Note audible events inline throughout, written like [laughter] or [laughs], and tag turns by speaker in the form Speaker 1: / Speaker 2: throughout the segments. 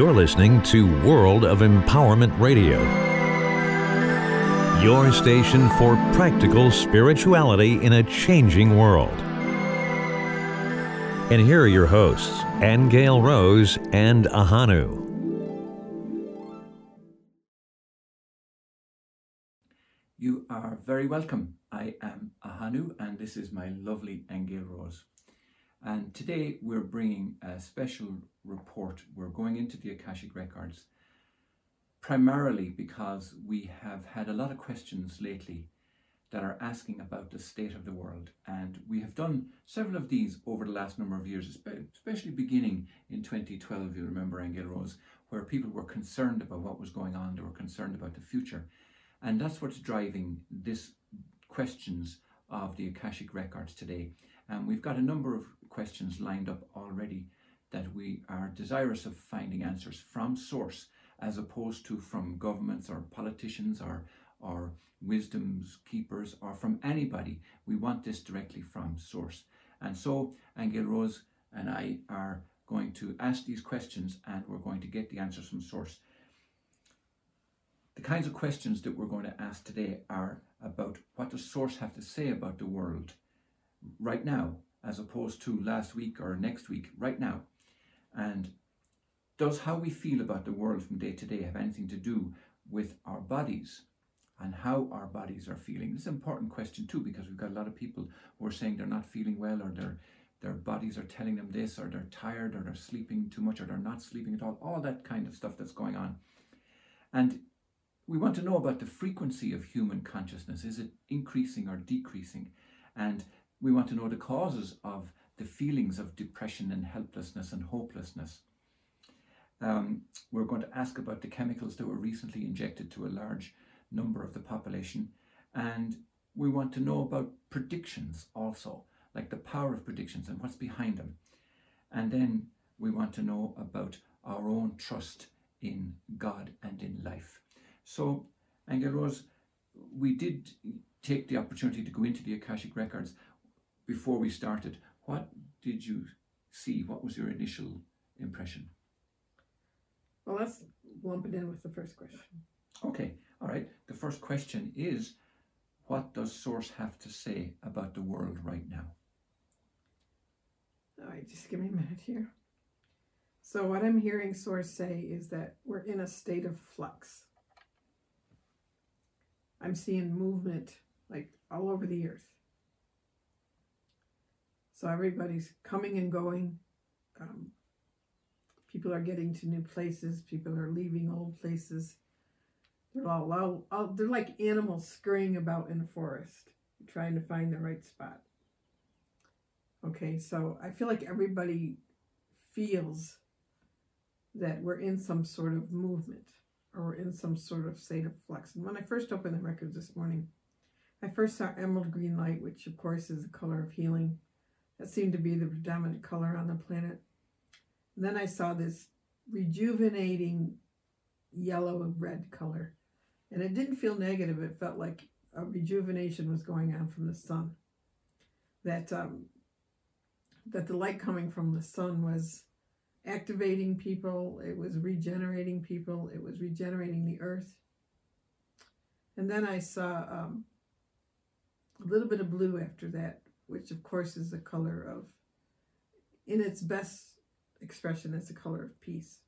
Speaker 1: You're listening to World of Empowerment Radio, your station for practical spirituality in a changing world. And here are your hosts, Angel Rose and Ahanu.
Speaker 2: You are very welcome. I am Ahanu, and this is my lovely Angel Rose. And today we're bringing a special report. We're going into the Akashic Records primarily because we have had a lot of questions lately that are asking about the state of the world. And we have done several of these over the last number of years, especially beginning in 2012, you remember, Angel Rose, where people were concerned about what was going on, they were concerned about the future. And that's what's driving this questions of the Akashic Records today. And we've got a number of questions lined up already that we are desirous of finding answers from source as opposed to from governments or politicians or or wisdom's keepers or from anybody. We want this directly from source. And so Angel Rose and I are going to ask these questions and we're going to get the answers from source. The kinds of questions that we're going to ask today are about what does source have to say about the world right now as opposed to last week or next week, right now. And does how we feel about the world from day to day have anything to do with our bodies and how our bodies are feeling? This is an important question too, because we've got a lot of people who are saying they're not feeling well or their their bodies are telling them this, or they're tired, or they're sleeping too much, or they're not sleeping at all, all that kind of stuff that's going on. And we want to know about the frequency of human consciousness. Is it increasing or decreasing? And we want to know the causes of the feelings of depression and helplessness and hopelessness. Um, we're going to ask about the chemicals that were recently injected to a large number of the population. And we want to know about predictions also, like the power of predictions and what's behind them. And then we want to know about our own trust in God and in life. So, Angel Rose, we did take the opportunity to go into the Akashic Records before we started, what did you see? What was your initial impression?
Speaker 3: Well, let's lump it in with the first question.
Speaker 2: Okay, all right. The first question is what does Source have to say about the world right now?
Speaker 3: All right, just give me a minute here. So, what I'm hearing Source say is that we're in a state of flux. I'm seeing movement like all over the earth. So everybody's coming and going. Um, people are getting to new places. People are leaving old places. They're all, all, all they're like animals scurrying about in the forest, trying to find the right spot. Okay, so I feel like everybody feels that we're in some sort of movement or in some sort of state of flux. And when I first opened the records this morning, I first saw emerald green light, which of course is the color of healing. That seemed to be the predominant color on the planet. And then I saw this rejuvenating yellow and red color. And it didn't feel negative. It felt like a rejuvenation was going on from the sun. That um, that the light coming from the sun was activating people, it was regenerating people, it was regenerating the earth. And then I saw um, a little bit of blue after that, which of course is the color of, in its best expression, it's the color of peace.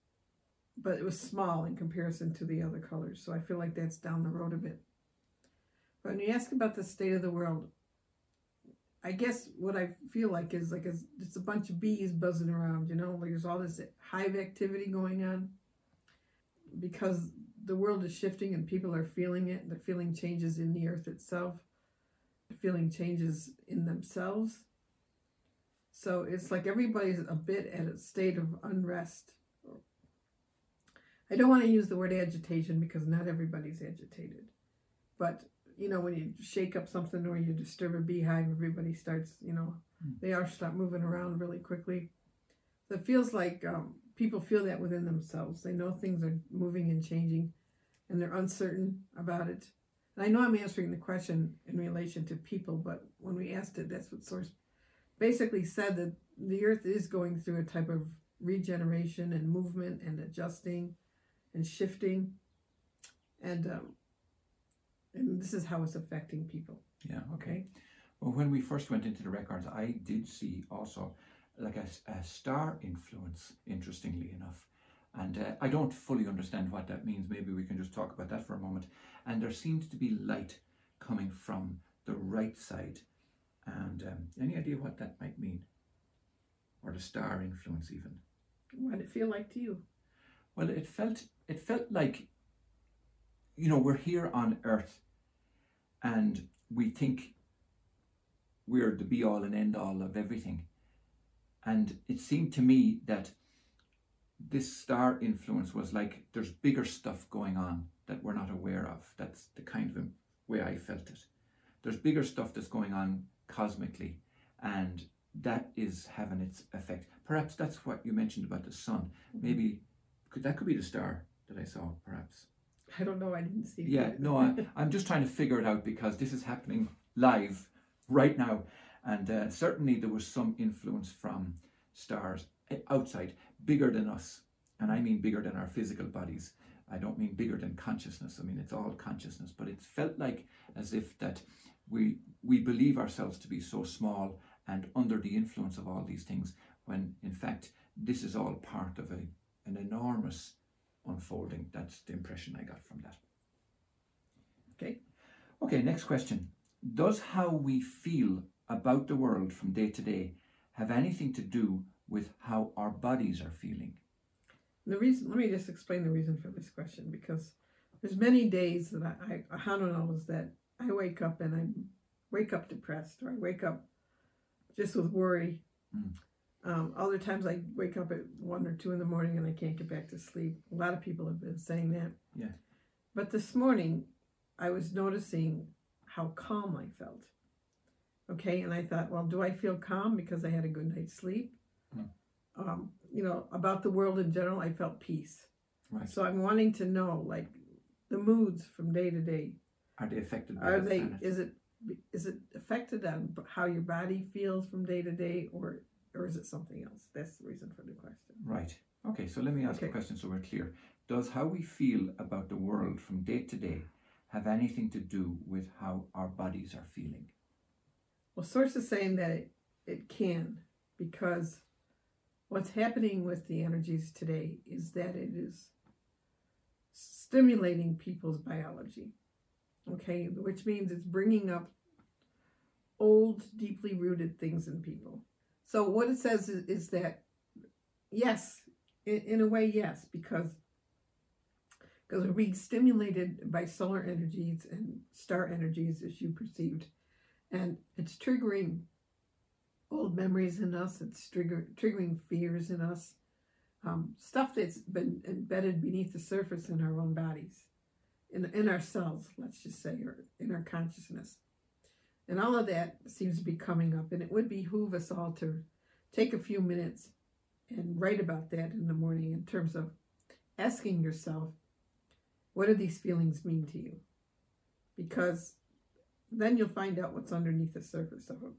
Speaker 3: But it was small in comparison to the other colors, so I feel like that's down the road a bit. But when you ask about the state of the world, I guess what I feel like is like a, it's a bunch of bees buzzing around, you know, like there's all this hive activity going on because the world is shifting and people are feeling it. They're feeling changes in the earth itself feeling changes in themselves. So it's like everybody's a bit at a state of unrest. I don't want to use the word agitation because not everybody's agitated. But, you know, when you shake up something or you disturb a beehive, everybody starts, you know, mm. they are start moving around really quickly. So it feels like um, people feel that within themselves. They know things are moving and changing and they're uncertain about it. And I know I'm answering the question in relation to people, but when we asked it, that's what Source basically said that the earth is going through a type of regeneration and movement and adjusting and shifting. And um, and this is how it's affecting people.
Speaker 2: Yeah, okay. Well, when we first went into the records, I did see also like a, a star influence, interestingly enough. And uh, I don't fully understand what that means. Maybe we can just talk about that for a moment. And there seems to be light coming from the right side. And um, any idea what that might mean? Or the star influence, even?
Speaker 3: What did it feel like to you?
Speaker 2: Well, it felt it felt like, you know, we're here on Earth, and we think we're the be all and end all of everything. And it seemed to me that this star influence was like there's bigger stuff going on that we're not aware of. That's the kind of way I felt it. There's bigger stuff that's going on cosmically, and that is having its effect. Perhaps that's what you mentioned about the sun. Maybe could that could be the star that I saw, perhaps.
Speaker 3: I don't know. I didn't see.
Speaker 2: Yeah, no, I, I'm just trying to figure it out because this is happening live right now, and uh, certainly there was some influence from stars eh, outside, bigger than us, and I mean bigger than our physical bodies. I don't mean bigger than consciousness. I mean it's all consciousness, but it felt like as if that we we believe ourselves to be so small and under the influence of all these things, when in fact this is all part of a an enormous unfolding. That's the impression I got from that.
Speaker 3: Okay.
Speaker 2: Okay, next question. Does how we feel about the world from day to day have anything to do with how our bodies are feeling?
Speaker 3: The reason, let me just explain the reason for this question because there's many days that I, Ahanu knows that I wake up and I wake up depressed or I wake up just with worry.
Speaker 2: Mm.
Speaker 3: Um, other times I wake up at one or two in the morning and I can't get back to sleep. A lot of people have been saying that.
Speaker 2: Yeah.
Speaker 3: But this morning I was noticing how calm I felt. Okay, and I thought, well, do I feel calm because I had a good night's sleep?
Speaker 2: Hmm.
Speaker 3: Um, you know, about the world in general, I felt peace.
Speaker 2: Right.
Speaker 3: So I'm wanting to know, like, the moods from day to day.
Speaker 2: Are they affected by
Speaker 3: Are
Speaker 2: the
Speaker 3: they?
Speaker 2: planet?
Speaker 3: Is it? Is it affected on how your body feels from day to day, or or is it something else? That's the reason for the question.
Speaker 2: Right. Okay, so let me ask
Speaker 3: Okay.
Speaker 2: a question so we're clear. Does how we feel about the world from day to day have anything to do with how our bodies are feeling?
Speaker 3: Well, source is saying that it, it can because what's happening with the energies today is that it is stimulating people's biology. Okay, which means it's bringing up old, deeply rooted things in people. So, what it says is, is that yes, in, in a way, yes, because because we're being stimulated by solar energies and star energies as you perceived and it's triggering old memories in us it's trigger, triggering fears in us. Um, stuff that's been embedded beneath the surface in our own bodies in, in our cells let's just say or in our consciousness. And all of that seems to be coming up and it would behoove us all to take a few minutes and write about that in the morning in terms of asking yourself what do these feelings mean to you? Because then you'll find out what's underneath the surface of them.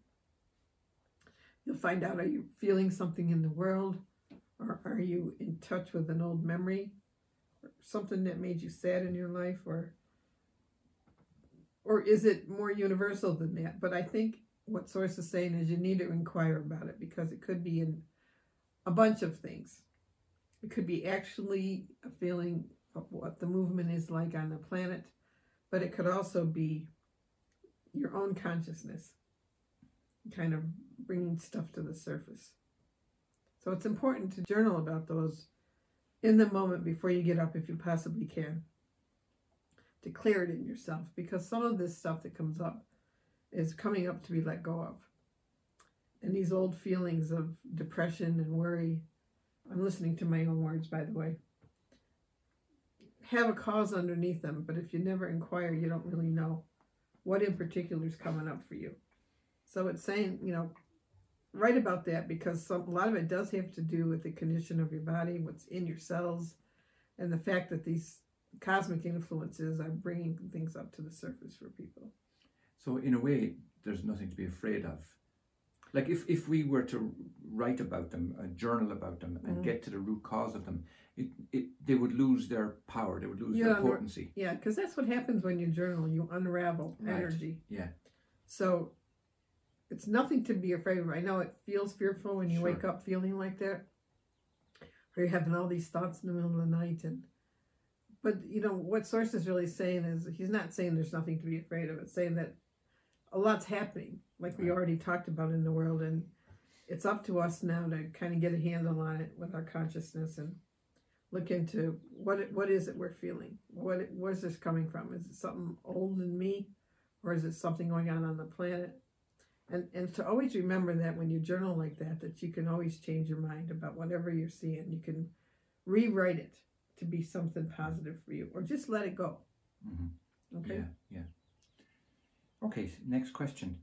Speaker 3: You'll find out are you feeling something in the world, or are you in touch with an old memory, or something that made you sad in your life, or or is it more universal than that? But I think what Source is saying is you need to inquire about it because it could be in a bunch of things. It could be actually a feeling of what the movement is like on the planet, but it could also be your own consciousness kind of bringing stuff to the surface. So it's important to journal about those in the moment before you get up if you possibly can to clear it in yourself because some of this stuff that comes up is coming up to be let go of. And these old feelings of depression and worry, I'm listening to my own words by the way, have a cause underneath them, but if you never inquire, you don't really know what in particular is coming up for you. So it's saying, you know, write about that because some, a lot of it does have to do with the condition of your body, what's in your cells, and the fact that these cosmic influences are bringing things up to the surface for people.
Speaker 2: So, in a way, there's nothing to be afraid of. Like if, if we were to write about them, a journal about them, and
Speaker 3: Mhm.
Speaker 2: get to the root cause of them, it, it they would lose their power. They would lose
Speaker 3: Yeah,
Speaker 2: their potency.
Speaker 3: Yeah, because that's what happens when you journal. You unravel
Speaker 2: Right.
Speaker 3: energy.
Speaker 2: Yeah.
Speaker 3: So it's nothing to be afraid of. I know it feels fearful when you
Speaker 2: Sure.
Speaker 3: wake up feeling like that, or you're having all these thoughts in the middle of the night. And but you know what Source is really saying is he's not saying there's nothing to be afraid of. It's saying that a lot's happening, like we already talked about in the world, and it's up to us now to kind of get a handle on it with our consciousness and look into what it, what is it we're feeling. What it, where's this coming from? Is it something old in me, or is it something going on on the planet? And and to always remember that when you journal like that, that you can always change your mind about whatever you're seeing. You can rewrite it to be something positive for you, or just let it go.
Speaker 2: hmm
Speaker 3: Okay.
Speaker 2: Yeah, yeah. Okay, next question.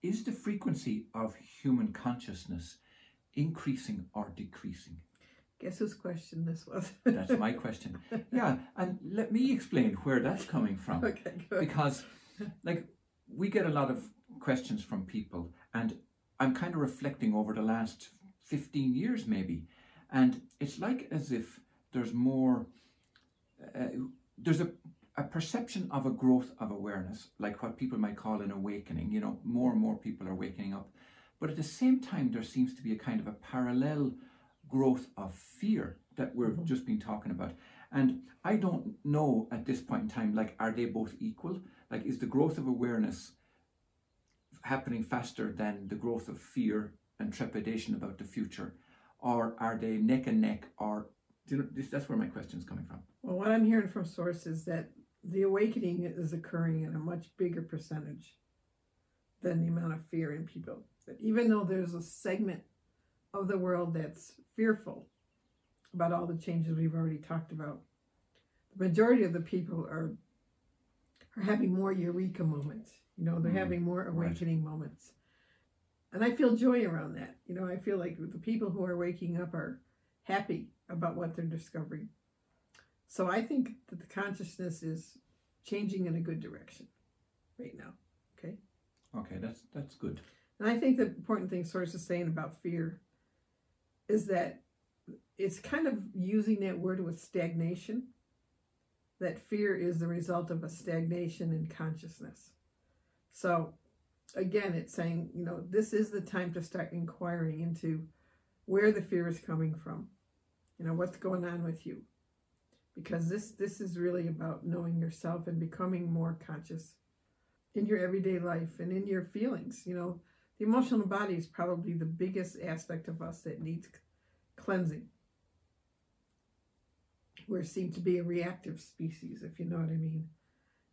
Speaker 2: Is the frequency of human consciousness increasing or decreasing?
Speaker 3: Guess whose question this was?
Speaker 2: That's my question. [laughs] Yeah, and let me explain where that's coming from.
Speaker 3: okay. Good.
Speaker 2: Because, like, we get a lot of questions from people, and I'm kind of reflecting over the last 15 years, maybe, and it's like as if there's more, uh, there's a, a perception of a growth of awareness, like what people might call an awakening. You know, more and more people are waking up. But at the same time, there seems to be a kind of a parallel growth of fear that we've
Speaker 3: Mhm.
Speaker 2: just been talking about. And I don't know at this point in time, like, are they both equal? Like, is the growth of awareness happening faster than the growth of fear and trepidation about the future? Or are they neck and neck? Or, you know, this, that's where my question is coming from.
Speaker 3: Well, what I'm hearing from sources that the awakening is occurring in a much bigger percentage than the amount of fear in people. That even though there's a segment of the world that's fearful about all the changes we've already talked about, the majority of the people are are having more eureka moments. You know, they're
Speaker 2: Mhm.
Speaker 3: having more
Speaker 2: Right.
Speaker 3: awakening moments. And I feel joy around that. You know, I feel like the people who are waking up are happy about what they're discovering. So I think that the consciousness is changing in a good direction right now. Okay.
Speaker 2: Okay, that's that's good.
Speaker 3: And I think the important thing Source is saying about fear is that it's kind of using that word with stagnation. That fear is the result of a stagnation in consciousness. So again, it's saying, you know, this is the time to start inquiring into where the fear is coming from. You know, what's going on with you. Because this this is really about knowing yourself and becoming more conscious in your everyday life and in your feelings. You know, the emotional body is probably the biggest aspect of us that needs cleansing. We seem to be a reactive species, if you know what I mean.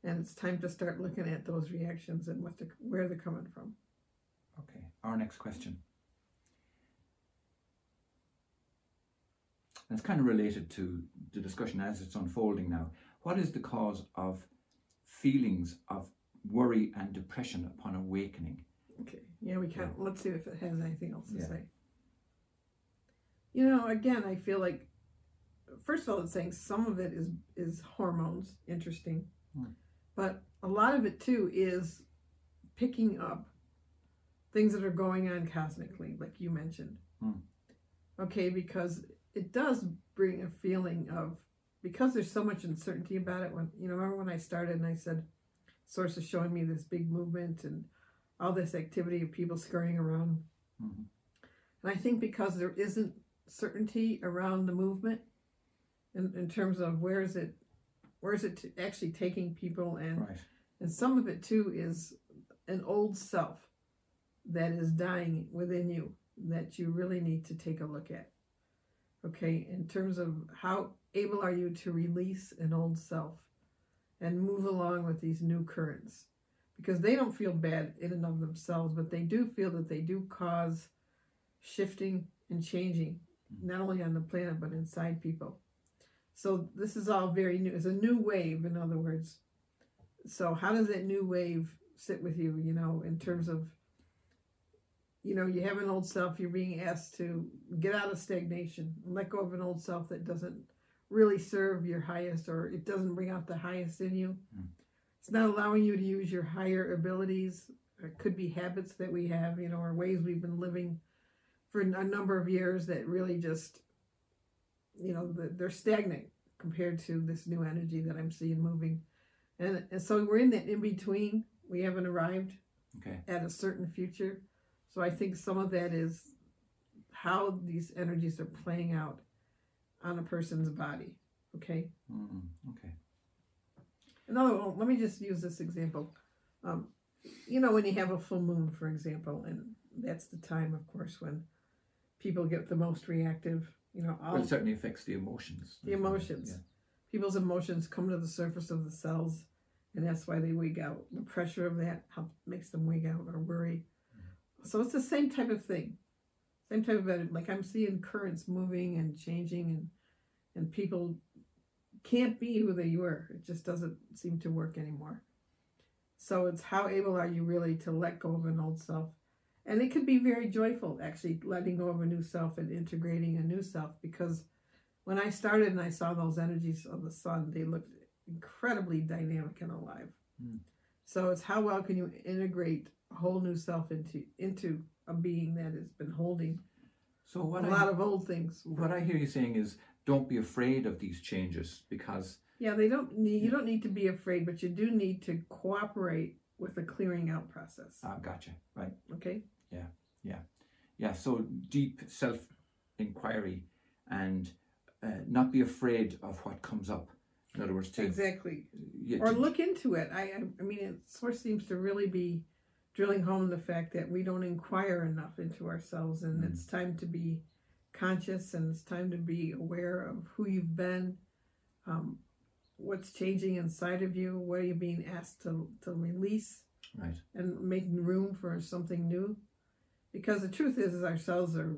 Speaker 3: And it's time to start looking at those reactions and what the, where they're coming from.
Speaker 2: Okay, our next question. And it's kind of related to the discussion as it's unfolding now. What is the cause of feelings of worry and depression upon awakening?
Speaker 3: Okay. Yeah, we can't. Let's see if it has anything else to
Speaker 2: Yeah.
Speaker 3: say. You know, again, I feel like first of all, it's saying some of it is is hormones, interesting,
Speaker 2: Hmm.
Speaker 3: but a lot of it too is picking up things that are going on cosmically, like you mentioned.
Speaker 2: Hmm.
Speaker 3: Okay, because it does bring a feeling of because there's so much uncertainty about it. When you know, remember when I started and I said, "Source is showing me this big movement and." all this activity of people scurrying around.
Speaker 2: Mhm.
Speaker 3: And I think because there isn't certainty around the movement in, in terms of where is it where is it actually taking people and
Speaker 2: Right.
Speaker 3: and some of it too is an old self that is dying within you that you really need to take a look at. Okay, in terms of how able are you to release an old self and move along with these new currents? Because they don't feel bad in and of themselves, but they do feel that they do cause shifting and changing, not only on the planet but inside people. So this is all very new. It's a new wave, in other words. So how does that new wave sit with you? You know, in terms of, you know, you have an old self. You're being asked to get out of stagnation let go of an old self that doesn't really serve your highest, or it doesn't bring out the highest in you.
Speaker 2: Mm.
Speaker 3: It's not allowing you to use your higher abilities It could be habits that we have, you know, or ways we've been living for a number of years that really just, you know, they're stagnant compared to this new energy that I'm seeing moving. And, and so we're in that in between. We haven't arrived
Speaker 2: Okay.
Speaker 3: at a certain future. So I think some of that is how these energies are playing out on a person's body. Okay.
Speaker 2: Mm, okay.
Speaker 3: Another one, let me just use this example. Um, you know, when you have a full moon, for example, and that's the time, of course, when people get the most reactive. You know, all
Speaker 2: Well, it certainly affects the emotions.
Speaker 3: the emotions.
Speaker 2: Yeah.
Speaker 3: People's emotions come to the surface of the cells, and that's why they wig out. The pressure of that makes them wig out or worry. Mm-hmm. So it's the same type of thing, same type of energy. Like I'm seeing currents moving and changing, and and people can't be who they were. It just doesn't seem to work anymore. So it's how able are you really to let go of an old self? And it could be very joyful, actually, letting go of a new self and integrating a new self. Because when I started and I saw those energies of the sun, they looked incredibly dynamic and alive.
Speaker 2: Hmm.
Speaker 3: So it's how well can you integrate a whole new self into into a being that has been holding
Speaker 2: So what
Speaker 3: a
Speaker 2: I,
Speaker 3: lot of old things.
Speaker 2: what I hear you saying is don't be afraid of these changes because
Speaker 3: Yeah, they don't need you don't need to be afraid, but you do need to cooperate with the clearing out process.
Speaker 2: ah, gotcha. Right.
Speaker 3: Okay?
Speaker 2: Yeah. Yeah, yeah. So deep self inquiry and uh, not be afraid of what comes up. In other words, to,
Speaker 3: Exactly.
Speaker 2: yeah,
Speaker 3: Or
Speaker 2: to-
Speaker 3: look into it. I I, mean it sort of seems to really be drilling home the fact that we don't inquire enough into ourselves and
Speaker 2: Mm.
Speaker 3: it's time to be conscious and it's time to be aware of who you've been, um, what's changing inside of you, what are you being asked to, to release
Speaker 2: right.
Speaker 3: and making room for something new. Because the truth is, is our cells are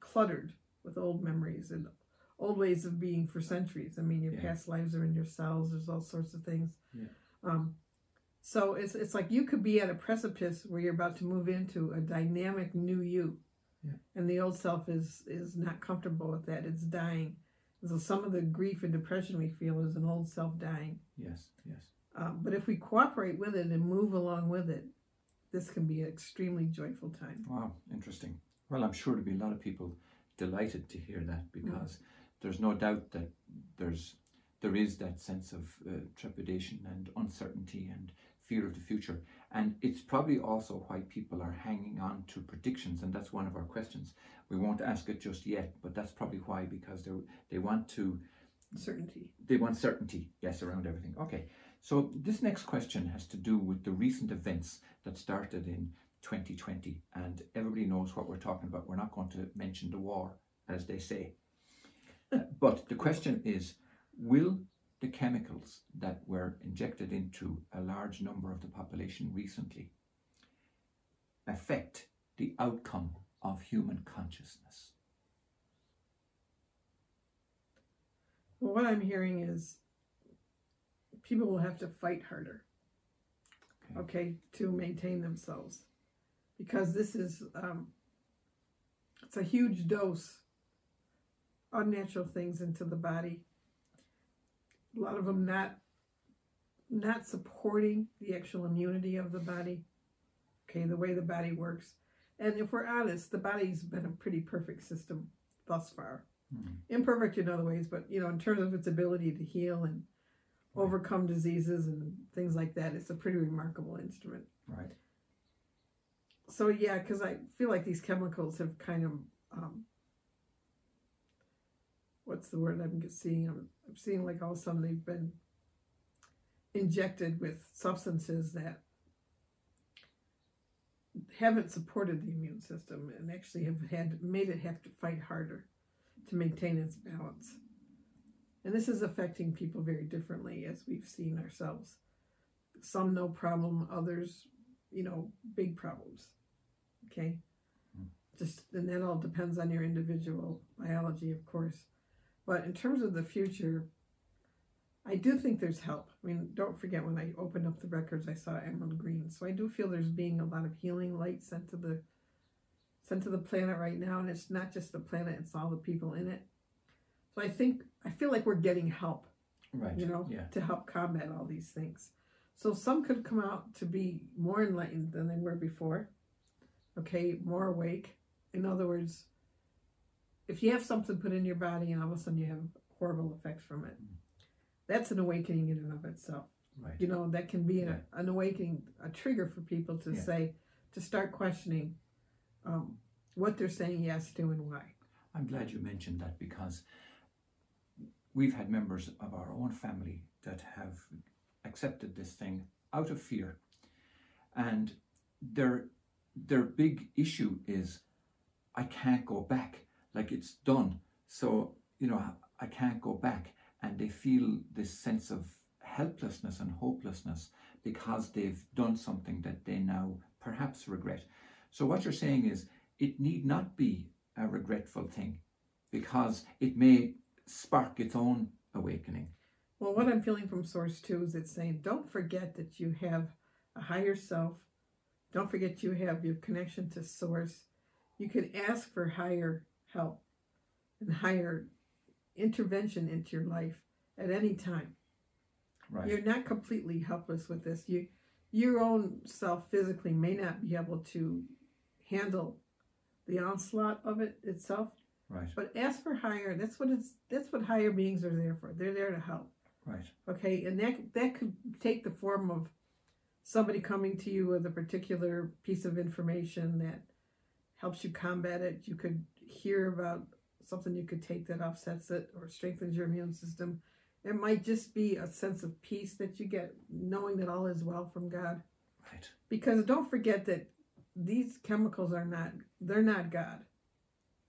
Speaker 3: cluttered with old memories and old ways of being for centuries. I mean, your
Speaker 2: Yeah.
Speaker 3: past lives are in your cells. There's all sorts of things.
Speaker 2: Yeah.
Speaker 3: Um, so it's it's like you could be at a precipice where you're about to move into a dynamic new you,
Speaker 2: Yeah.
Speaker 3: and the old self is is not comfortable with that. It's dying. So some of the grief and depression we feel is an old self dying.
Speaker 2: Yes. Yes.
Speaker 3: Um, but if we cooperate with it and move along with it, this can be an extremely joyful time.
Speaker 2: Wow. Interesting. Well, I'm sure there'll be a lot of people delighted to hear that because there's no doubt that there's there is that sense of uh, trepidation and uncertainty and fear of the future and it's probably also why people are hanging on to predictions and that's one of our questions we won't ask it just yet but that's probably why because they they want to
Speaker 3: Certainty.
Speaker 2: they want certainty yes around everything okay so this next question has to do with the recent events that started in 2020 and everybody knows what we're talking about. We're not going to mention the war as they say. Uh, but the question is will the chemicals that were injected into a large number of the population recently affect the outcome of human consciousness?
Speaker 3: Well, what I'm hearing is people will have to fight harder,
Speaker 2: Okay.
Speaker 3: okay, to maintain themselves, because this is um, it's a huge dose of unnatural things into the body. A lot of them not not supporting the actual immunity of the body. Okay, the way the body works. And if we're honest, the body's been a pretty perfect system thus far.
Speaker 2: Hmm.
Speaker 3: Imperfect in other ways, but you know, in terms of its ability to heal and. Overcome diseases and things like that, it's a pretty remarkable instrument.
Speaker 2: right
Speaker 3: So yeah, because I feel like these chemicals have kind of um, what's the word I'm seeing? I'm, I'm seeing like all of a sudden they've been injected with substances that haven't supported the immune system and actually have had made it have to fight harder to maintain its balance. And this is affecting people very differently as we've seen ourselves. Some no problem, others, you know, big problems. Okay?
Speaker 2: Mm.
Speaker 3: Just and that all depends on your individual biology, of course. But in terms of the future, I do think there's help. I mean, don't forget when I opened up the records, I saw emerald green. So I do feel there's being a lot of healing light sent to the sent to the planet right now, and it's not just the planet; it's all the people in it. So I think I feel like we're getting help,
Speaker 2: right
Speaker 3: you know,
Speaker 2: yeah
Speaker 3: to help combat all these things. So some could come out to be more enlightened than they were before. Okay, more awake. In other words, if you have something put in your body and all of a sudden you have horrible effects from it, that's an awakening in and of itself.
Speaker 2: Right.
Speaker 3: You know, that can be
Speaker 2: Yeah.
Speaker 3: an awakening, a trigger for people to
Speaker 2: Yeah.
Speaker 3: say, to start questioning um, what they're saying yes to and why.
Speaker 2: I'm glad you mentioned that because we've had members of our own family that have accepted this thing out of fear. And their their big issue is I can't go back. Like it's done. So, you know, I can't go back. And they feel this sense of helplessness and hopelessness because they've done something that they now perhaps regret. So what you're saying is it need not be a regretful thing because it may spark its own awakening.
Speaker 3: Well, what I'm feeling from Source too is it's saying, don't forget that you have a higher self. Don't forget you have your connection to Source. You can ask for higher help and higher intervention into your life at any time.
Speaker 2: Right.
Speaker 3: You're not completely helpless with this. You, your own self physically may not be able to handle the onslaught of it itself,
Speaker 2: right.
Speaker 3: but ask for higher. That's what it's. That's what higher beings are there for. They're there to help.
Speaker 2: Right.
Speaker 3: Okay, and that that could take the form of somebody coming to you with a particular piece of information that helps you combat it. You could hear about something you could take that offsets it or strengthens your immune system. It might just be a sense of peace that you get knowing that all is well from God.
Speaker 2: Right.
Speaker 3: Because don't forget that these chemicals are not they're not God.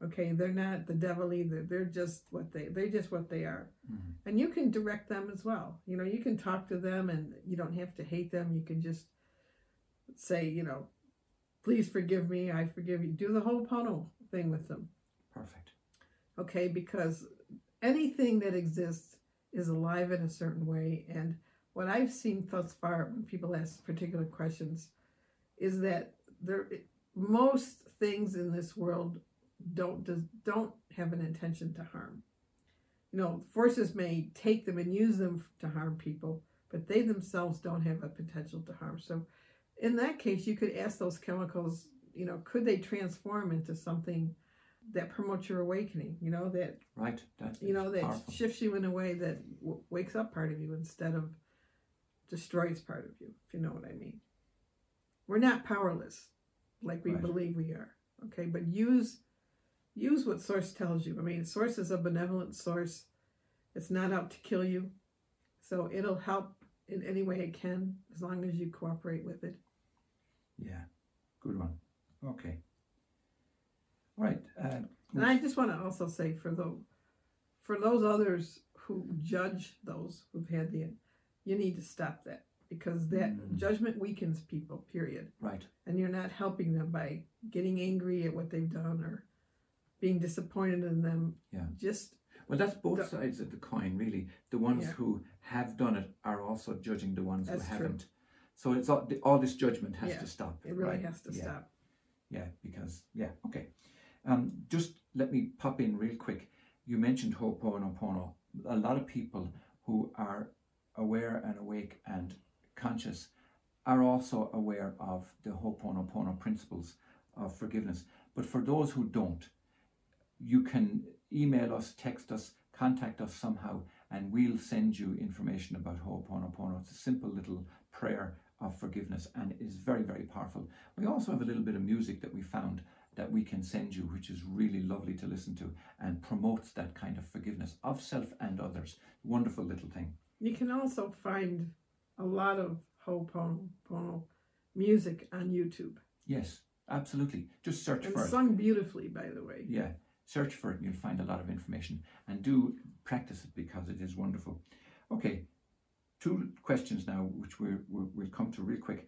Speaker 3: Okay, they're not the devil either. They're just what they they're just what they are.
Speaker 2: Mhm.
Speaker 3: And you can direct them as well. You know, you can talk to them and you don't have to hate them. You can just say, you know, please forgive me, I forgive you. Do the whole Ho'opono thing with them.
Speaker 2: Perfect.
Speaker 3: Okay, because anything that exists is alive in a certain way. And what I've seen thus far when people ask particular questions is that there most things in this world don't does, don't have an intention to harm. You know, forces may take them and use them to harm people, but they themselves don't have a potential to harm. So, in that case, you could ask those chemicals, you know, could they transform into something that promotes your awakening? You know, that
Speaker 2: Right. That
Speaker 3: you know that
Speaker 2: powerful.
Speaker 3: shifts you in a way that w- wakes up part of you instead of destroys part of you. If you know what I mean. We're not powerless like we
Speaker 2: Right.
Speaker 3: believe we are. Okay, but use use what source tells you. I mean, source is a benevolent source. It's not out to kill you. So it'll help in any way it can as long as you cooperate with it.
Speaker 2: Yeah. Good one. Okay. All right. Uh,
Speaker 3: And I just want to also say for the for those others who judge those who've had the you need to stop that because that
Speaker 2: Mm.
Speaker 3: judgment weakens people, period.
Speaker 2: right.
Speaker 3: And you're not helping them by getting angry at what they've done or being disappointed in them.
Speaker 2: Yeah.
Speaker 3: Just
Speaker 2: Well, that's both
Speaker 3: The-
Speaker 2: sides of the coin, really. The ones
Speaker 3: Yeah.
Speaker 2: who have done it are also judging the ones
Speaker 3: That's
Speaker 2: who haven't. So it's all, the- all this judgment has
Speaker 3: Yeah.
Speaker 2: to stop.
Speaker 3: it really
Speaker 2: right?
Speaker 3: has to
Speaker 2: yeah.
Speaker 3: stop.
Speaker 2: Yeah, because yeah, okay. Um, just let me pop in real quick. You mentioned Ho'oponopono. A lot of people who are aware and awake and conscious are also aware of the Ho'oponopono principles of forgiveness. But for those who don't, you can email us, text us, contact us somehow, and we'll send you information about Ho'oponopono. It's a simple little prayer of forgiveness and it is very, very powerful. We also have a little bit of music that we found that we can send you, which is really lovely to listen to and promotes that kind of forgiveness of self and others. Wonderful little thing.
Speaker 3: You can also find a lot of Ho'oponopono music on YouTube.
Speaker 2: Yes, absolutely. Just search
Speaker 3: And
Speaker 2: for it.
Speaker 3: sung beautifully, by the way.
Speaker 2: Yeah, search for it and you'll find a lot of information. And do practice it because it is wonderful. Okay, two questions now, which we're, we'll come to real quick.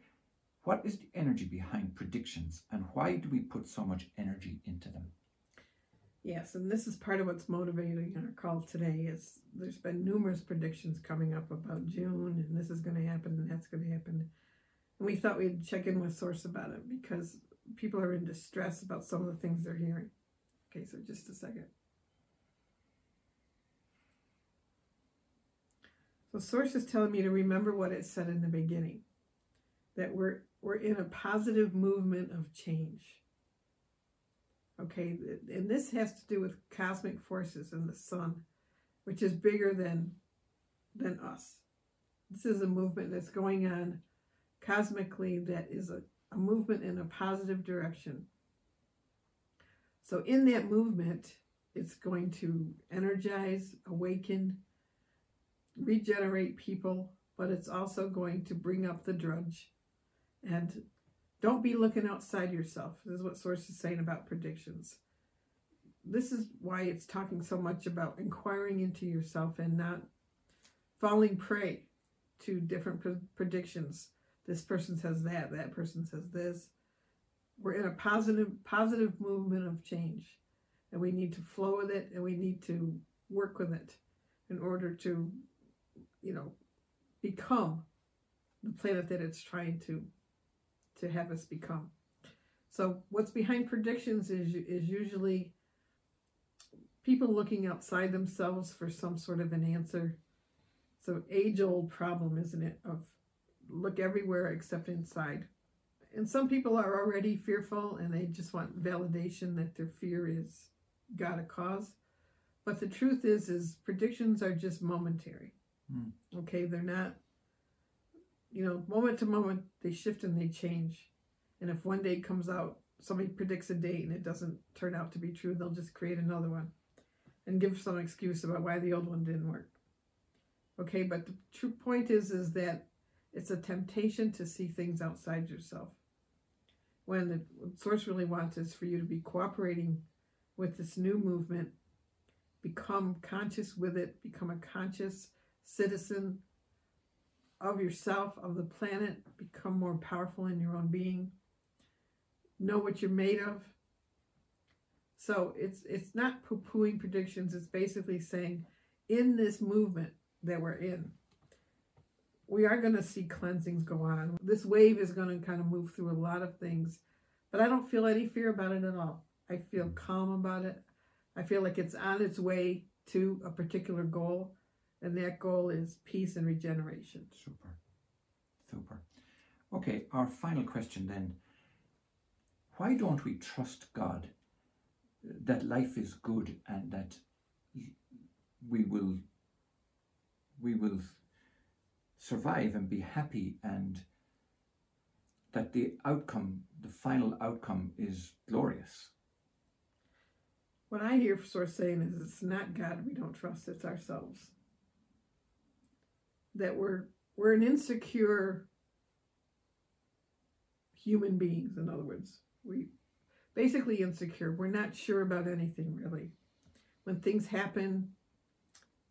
Speaker 2: What is the energy behind predictions and why do we put so much energy into them?
Speaker 3: Yes, and this is part of what's motivating our call today is there's been numerous predictions coming up about June and this is going to happen and that's going to happen. And we thought we'd check in with Source about it because people are in distress about some of the things they're hearing. Okay, so just a second. So source is telling me to remember what it said in the beginning. That we're we're in a positive movement of change. Okay, and this has to do with cosmic forces and the sun, which is bigger than than us. This is a movement that's going on cosmically that is a, a movement in a positive direction. So in that movement, it's going to energize, awaken, regenerate people, but it's also going to bring up the drudge. And don't be looking outside yourself. This is what Source is saying about predictions. This is why it's talking so much about inquiring into yourself and not falling prey to different pre- predictions. This person says that, that person says this. We're in a positive positive movement of change. And we need to flow with it and we need to work with it in order to you know become the planet that it's trying to to have us become. So what's behind predictions is is usually people looking outside themselves for some sort of an answer. So age old problem isn't it of look everywhere except inside and some people are already fearful and they just want validation that their fear is got a cause. But the truth is, is predictions are just momentary. Mm. Okay, they're not. You know, moment to moment, they shift and they change. And if one day comes out, somebody predicts a date and it doesn't turn out to be true, they'll just create another one and give some excuse about why the old one didn't work. Okay, but the true point is, is that it's a temptation to see things outside yourself. When the source really wants is for you to be cooperating with this new movement, become conscious with it, become a conscious citizen of yourself, of the planet, become more powerful in your own being, know what you're made of. So it's it's not poo-pooing predictions, it's basically saying in this movement that we're in, we are going to see cleansings go on. This wave is going to kind of move through a lot of things, but I don't feel any fear about it at all. I feel calm about it. I feel like it's on its way to a particular goal, and that goal is peace and regeneration.
Speaker 2: Super. Super. Okay, our final question then. Why don't we trust God that life is good and that we will we will survive and be happy and that the outcome, the final outcome is glorious?
Speaker 3: What I hear Source saying is it's not God we don't trust, it's ourselves. That we're we're an insecure human beings, in other words. We basically insecure. We're not sure about anything really. When things happen,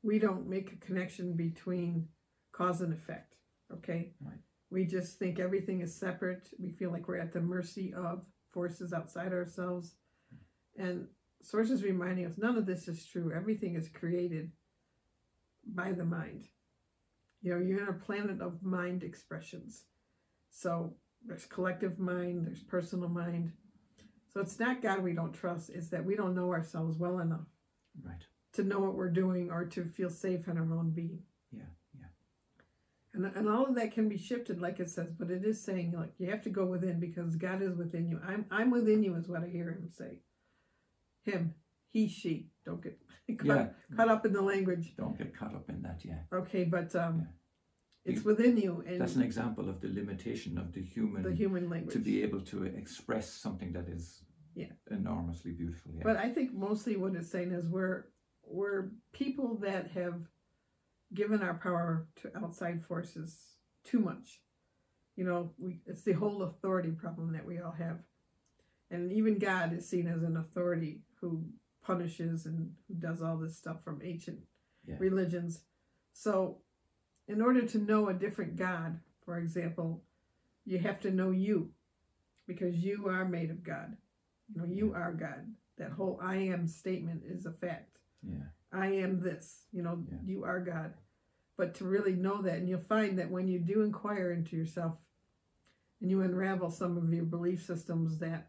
Speaker 3: we don't make a connection between cause and effect. Okay?
Speaker 2: Right.
Speaker 3: We just think everything is separate. We feel like we're at the mercy of forces outside ourselves. Hmm. And sources reminding us none of this is true. Everything is created by the mind. You know, you're in a planet of mind expressions. So there's collective mind, there's personal mind. So it's not God we don't trust, it's that we don't know ourselves well enough.
Speaker 2: Right.
Speaker 3: To know what we're doing or to feel safe in our own being. And, and all of that can be shifted, like it says, but it is saying like you have to go within because God is within you. I'm I'm within you is what I hear him say him, he, she. Don't get [laughs] caught, yeah. caught up in the language.
Speaker 2: Don't get caught up in that, yeah.
Speaker 3: Okay, but um, yeah. it's within you.
Speaker 2: And that's an example of the limitation of the human,
Speaker 3: the human language.
Speaker 2: To be able to express something that is
Speaker 3: yeah.
Speaker 2: enormously beautiful. Yeah.
Speaker 3: But I think mostly what it's saying is we're, we're people that have given our power to outside forces too much. You know, we it's the whole authority problem that we all have. And even God is seen as an authority who punishes and who does all this stuff from ancient yeah. religions. So, in order to know a different God, for example, you have to know you because you are made of God. You know, you are God. That whole I am statement is a fact.
Speaker 2: Yeah.
Speaker 3: I am this. You know, yeah. you are God. But to really know that, and you'll find that when you do inquire into yourself and you unravel some of your belief systems that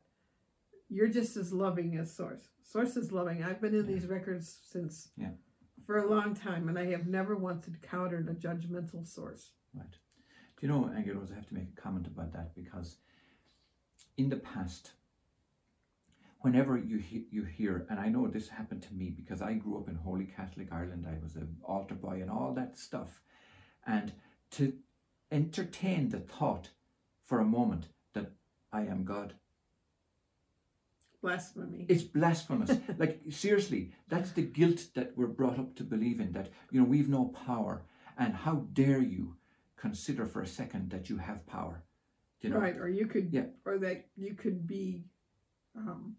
Speaker 3: you're just as loving as Source. Source is loving. I've been in yeah. these records since
Speaker 2: yeah.
Speaker 3: for a long time, and I have never once encountered a judgmental source.
Speaker 2: Right. Do you know, Angel Rose, I have to make a comment about that because in the past, whenever you he- you hear, and I know this happened to me because I grew up in Holy Catholic Ireland, I was an altar boy and all that stuff, and to entertain the thought for a moment that I am God,
Speaker 3: Blasphemy.
Speaker 2: it's blasphemous. [laughs] like seriously, that's the guilt that we're brought up to believe in. That you know we've no power, and how dare you consider for a second that you have power? You know,
Speaker 3: Right, or you could,
Speaker 2: Yeah.
Speaker 3: or that you could be um,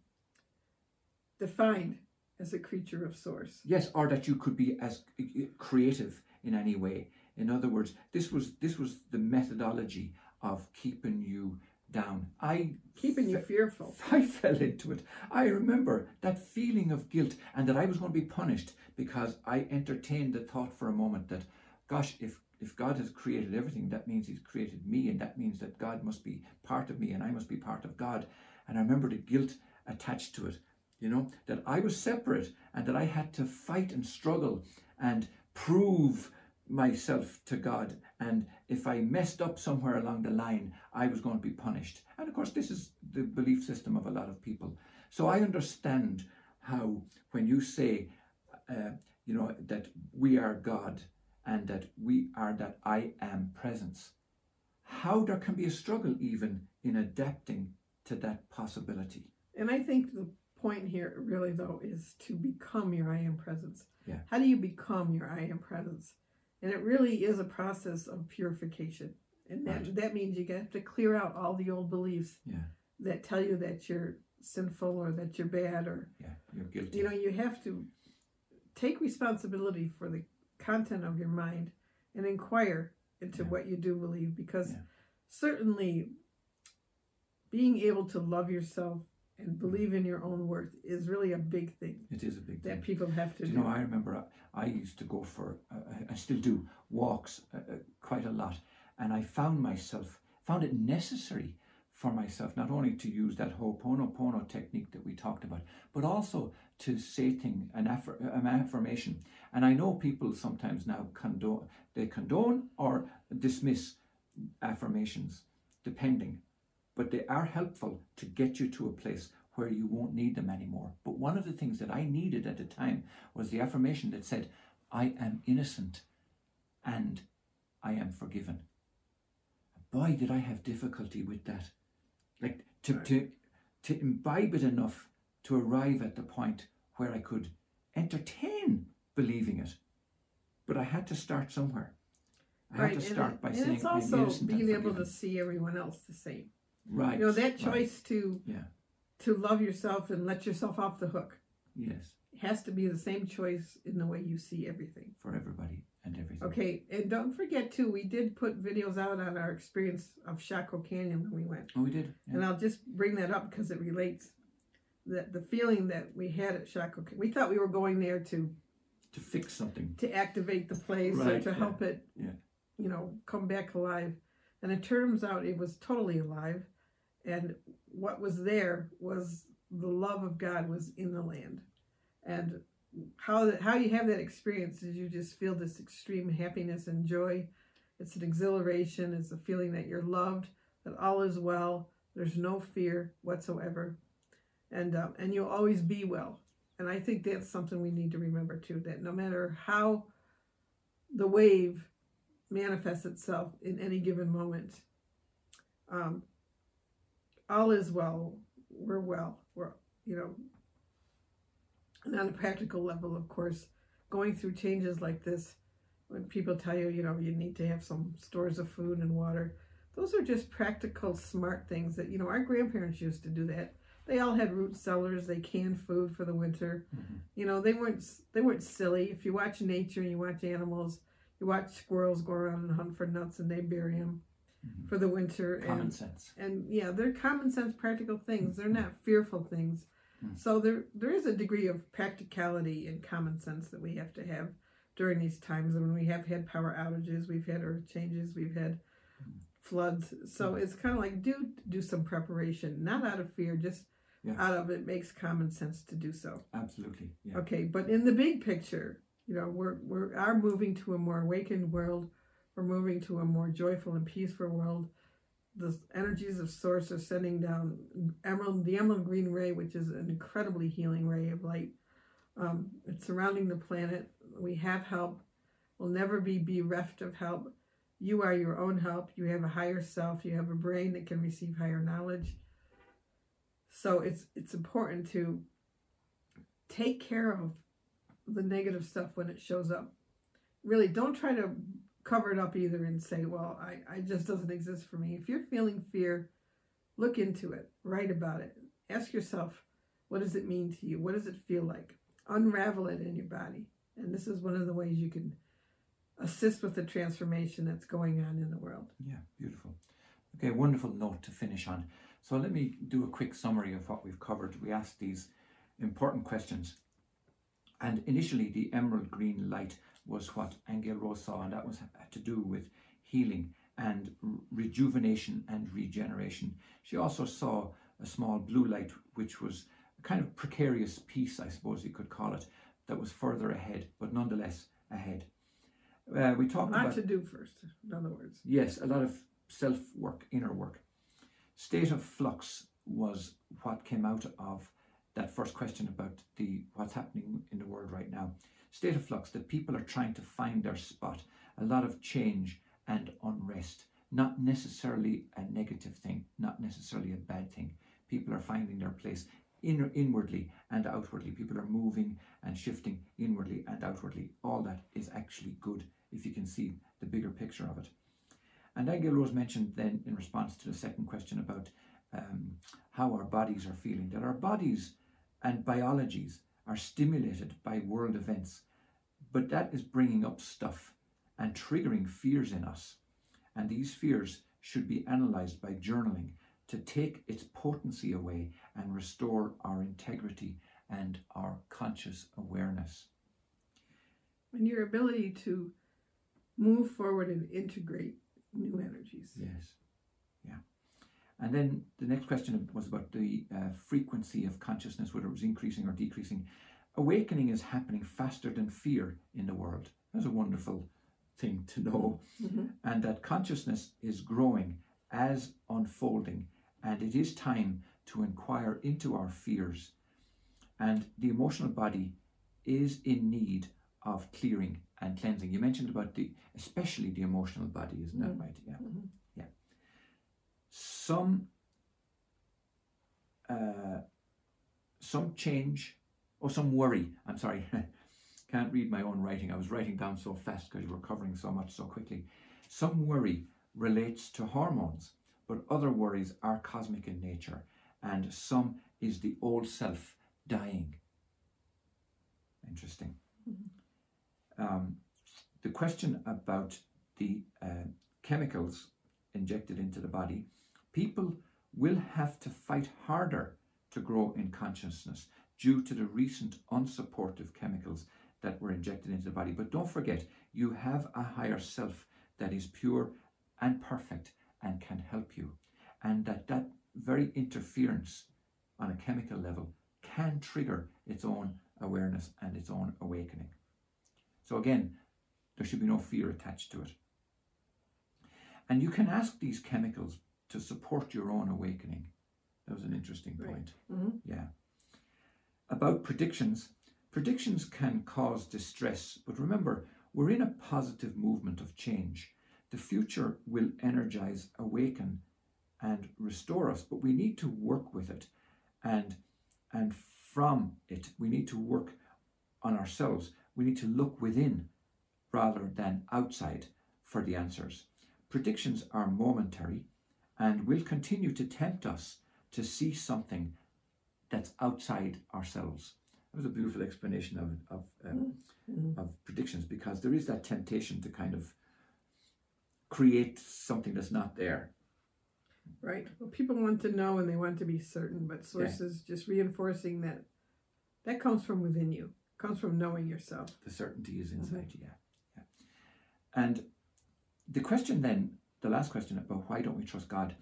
Speaker 3: defined as a creature of source.
Speaker 2: Yes, or that you could be as uh, uh, creative in any way. In other words, this was this was the methodology of keeping you down. I
Speaker 3: Keeping you fearful. [laughs]
Speaker 2: I fell into it. I remember that feeling of guilt and that I was going to be punished because I entertained the thought for a moment that, gosh, if if God has created everything, that means He's created me, and that means that God must be part of me, and I must be part of God. And I remember the guilt attached to it. You know that I was separate, and that I had to fight and struggle and prove myself to God. And if I messed up somewhere along the line, I was going to be punished. And of course, this is the belief system of a lot of people. So I understand how, when you say, uh, you know, that we are God and that we are that I am presence, how there can be a struggle even in adapting to that possibility.
Speaker 3: And I think the point here, really, though, is to become your I am presence.
Speaker 2: Yeah.
Speaker 3: How do you become your I am presence? And it really is a process of purification. And that,
Speaker 2: Right.
Speaker 3: that means you have to clear out all the old beliefs
Speaker 2: Yeah,
Speaker 3: that tell you that you're sinful or that you're bad or
Speaker 2: yeah, you're guilty.
Speaker 3: you know you have to take responsibility for the content of your mind and inquire into
Speaker 2: Yeah.
Speaker 3: what you do believe because
Speaker 2: Yeah.
Speaker 3: certainly being able to love yourself and believe in your own worth is really a big thing
Speaker 2: it is a big thing.
Speaker 3: that
Speaker 2: thing.
Speaker 3: people have to
Speaker 2: Do
Speaker 3: do.
Speaker 2: you know, I remember I, I used to go for, uh, I- I still do, walks uh, uh, quite a lot. And I found myself, found it necessary for myself not only to use that Ho'oponopono technique that we talked about, but also to say thing, an, affir- an affirmation. And I know people sometimes now condone, they condone or dismiss affirmations, depending. But they are helpful to get you to a place where you won't need them anymore. But one of the things that I needed at the time was the affirmation that said, I am innocent and I am forgiven. Boy, did I have difficulty with that. Like to,
Speaker 3: Right.
Speaker 2: to, to imbibe it enough to arrive at the point where I could entertain believing it. But I had to start somewhere. I had to start
Speaker 3: it-
Speaker 2: by
Speaker 3: and
Speaker 2: saying,
Speaker 3: it's
Speaker 2: I'm
Speaker 3: also
Speaker 2: innocent
Speaker 3: being
Speaker 2: and
Speaker 3: able
Speaker 2: forgiven.
Speaker 3: to see everyone else the same.
Speaker 2: Right.
Speaker 3: You know that
Speaker 2: right.
Speaker 3: choice to
Speaker 2: Yeah.
Speaker 3: to love yourself and let yourself off the hook
Speaker 2: Yes.
Speaker 3: has to be the same choice in the way you see everything.
Speaker 2: For everybody and everything.
Speaker 3: Okay, and don't forget too, we did put videos out on our experience of Chaco Canyon when we went.
Speaker 2: Oh, we did. Yeah.
Speaker 3: And I'll just bring that up because it relates that the feeling that we had at Canyon. We thought we were going there to
Speaker 2: to fix something.
Speaker 3: to activate the place or
Speaker 2: Right,
Speaker 3: to
Speaker 2: yeah,
Speaker 3: help it,
Speaker 2: yeah.
Speaker 3: you know, come back alive. And it turns out it was totally alive. And what was there was the love of God was in the land. And how that, how you have that experience is you just feel this extreme happiness and joy. It's an exhilaration. It's a feeling that you're loved, that all is well. There's no fear whatsoever, and um, and you'll always be well. And I think that's something we need to remember too. That no matter how the wave manifests itself in any given moment, um, all is well. We're well. We're you know. And on a practical level, of course, going through changes like this, when people tell you, you know, you need to have some stores of food and water, those are just practical, smart things that, you know, our grandparents used to do that. They all had root cellars. They canned food for the winter.
Speaker 2: Mhm.
Speaker 3: You know, they weren't they weren't silly. If you watch nature and you watch animals, you watch squirrels go around and hunt for nuts and they bury them For the winter.
Speaker 2: Common
Speaker 3: and
Speaker 2: sense.
Speaker 3: and yeah, they're common sense, practical things. They're not fearful things.
Speaker 2: Mm.
Speaker 3: So there there is a degree of practicality and common sense that we have to have during these times. And when we have had power outages, we've had earth changes, we've had floods. So it's kind of like do do some preparation, not out of fear, just
Speaker 2: Yeah.
Speaker 3: out of it makes common sense to do so.
Speaker 2: Absolutely. Yeah.
Speaker 3: Okay, but in the big picture, You know, we're we're are moving to a more awakened world. We're moving to a more joyful and peaceful world. The energies of source are sending down emerald, the emerald green ray, which is an incredibly healing ray of light. Um, it's surrounding the planet. We have help. We'll never be bereft of help. You are your own help. You have a higher self. You have a brain that can receive higher knowledge. So it's it's important to take care of the negative stuff when it shows up. Really, don't try to cover it up either and say, well, I, I just doesn't exist for me. If you're feeling fear, look into it, write about it. Ask yourself, what does it mean to you? What does it feel like? Unravel it in your body. And this is one of the ways you can assist with the transformation that's going on in the world.
Speaker 2: Yeah, beautiful. Okay, wonderful note to finish on. So let me do a quick summary of what we've covered. We asked these important questions. And initially, the emerald green light was what Angel Rose saw, and that was to do with healing and rejuvenation and regeneration. She also saw a small blue light, which was a kind of precarious piece, I suppose you could call it, that was further ahead, but nonetheless ahead. Uh, we talked
Speaker 3: Not
Speaker 2: about
Speaker 3: to do first, in other words.
Speaker 2: yes, a lot of self work, inner work. State of flux was what came out of that first question about the what's happening in the world right now. State of flux that people are trying to find their spot. A lot of change and unrest. Not necessarily a negative thing, not necessarily a bad thing. People are finding their place in, inwardly and outwardly. People are moving and shifting inwardly and outwardly. All that is actually good if you can see the bigger picture of it. And Angel Rose mentioned then in response to the second question about um, how our bodies are feeling, that our bodies and biologies are stimulated by world events, but that is bringing up stuff and triggering fears in us. And these fears should be analyzed by journaling to take its potency away and restore our integrity and our conscious awareness.
Speaker 3: And your ability to move forward and integrate new energies.
Speaker 2: Yes. And then the next question was about the uh, frequency of consciousness, whether it was increasing or decreasing. Awakening is happening faster than fear in the world. That's a wonderful thing to know.
Speaker 3: Mm-hmm.
Speaker 2: And that consciousness is growing as unfolding. And it is time to inquire into our fears. And the emotional body is in need of clearing and cleansing. You mentioned about the, especially the emotional body, isn't that
Speaker 3: Mm.
Speaker 2: right? Yeah.
Speaker 3: Mhm.
Speaker 2: Some, uh, some change or some worry. I'm sorry, [laughs] can't read my own writing. I was writing down so fast because you were covering so much so quickly. Some worry relates to hormones, but other worries are cosmic in nature, and some is the old self dying. Interesting. Um, the question about the uh, chemicals injected into the body, people will have to fight harder to grow in consciousness due to the recent unsupportive chemicals that were injected into the body. But don't forget, you have a higher self that is pure and perfect and can help you. And that that very interference on a chemical level can trigger its own awareness and its own awakening. So again, there should be no fear attached to it. And you can ask these chemicals to support your own awakening. That was an interesting
Speaker 3: Right.
Speaker 2: point.
Speaker 3: Mhm.
Speaker 2: Yeah. About predictions, predictions can cause distress, but remember, we're in a positive movement of change. The future will energize, awaken, and restore us, but we need to work with it and and from it we need to work on ourselves. We need to look within rather than outside for the answers. Predictions are momentary and will continue to tempt us to see something that's outside ourselves. That was a beautiful explanation of of, um,
Speaker 3: Mhm.
Speaker 2: of predictions because there is that temptation to kind of create something that's not there.
Speaker 3: Right. Well, people want to know and they want to be certain, but sources just reinforcing that that comes from within you, comes from knowing yourself.
Speaker 2: The certainty is inside you. Yeah, yeah. And the question then, the last question about why don't we trust God?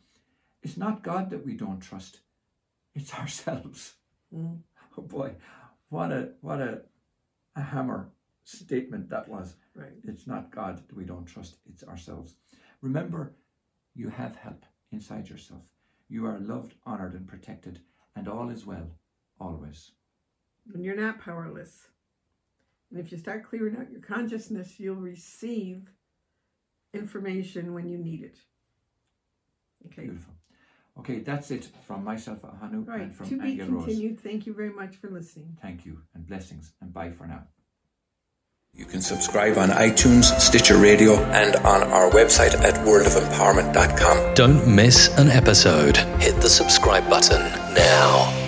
Speaker 2: It's not God that we don't trust; it's [laughs] ourselves.
Speaker 3: Mhm.
Speaker 2: Oh boy, what a what a a hammer statement that was.
Speaker 3: Right.
Speaker 2: It's not God that we don't trust, it's ourselves. Remember, you have help inside yourself. You are loved, honored, and protected, and all is well, always.
Speaker 3: And you're not powerless. And if you start clearing out your consciousness, you'll receive information when you need it. Okay.
Speaker 2: Beautiful. Okay, that's it from myself, Ahanu,
Speaker 3: Right.
Speaker 2: and from
Speaker 3: To be
Speaker 2: Angel Rose.
Speaker 3: continued. Thank you very much for listening.
Speaker 2: Thank you, and blessings, and bye for now.
Speaker 4: You can subscribe on iTunes, Stitcher Radio, and on our website at worldofempowerment.com.
Speaker 5: Don't miss an episode. Hit the subscribe button now.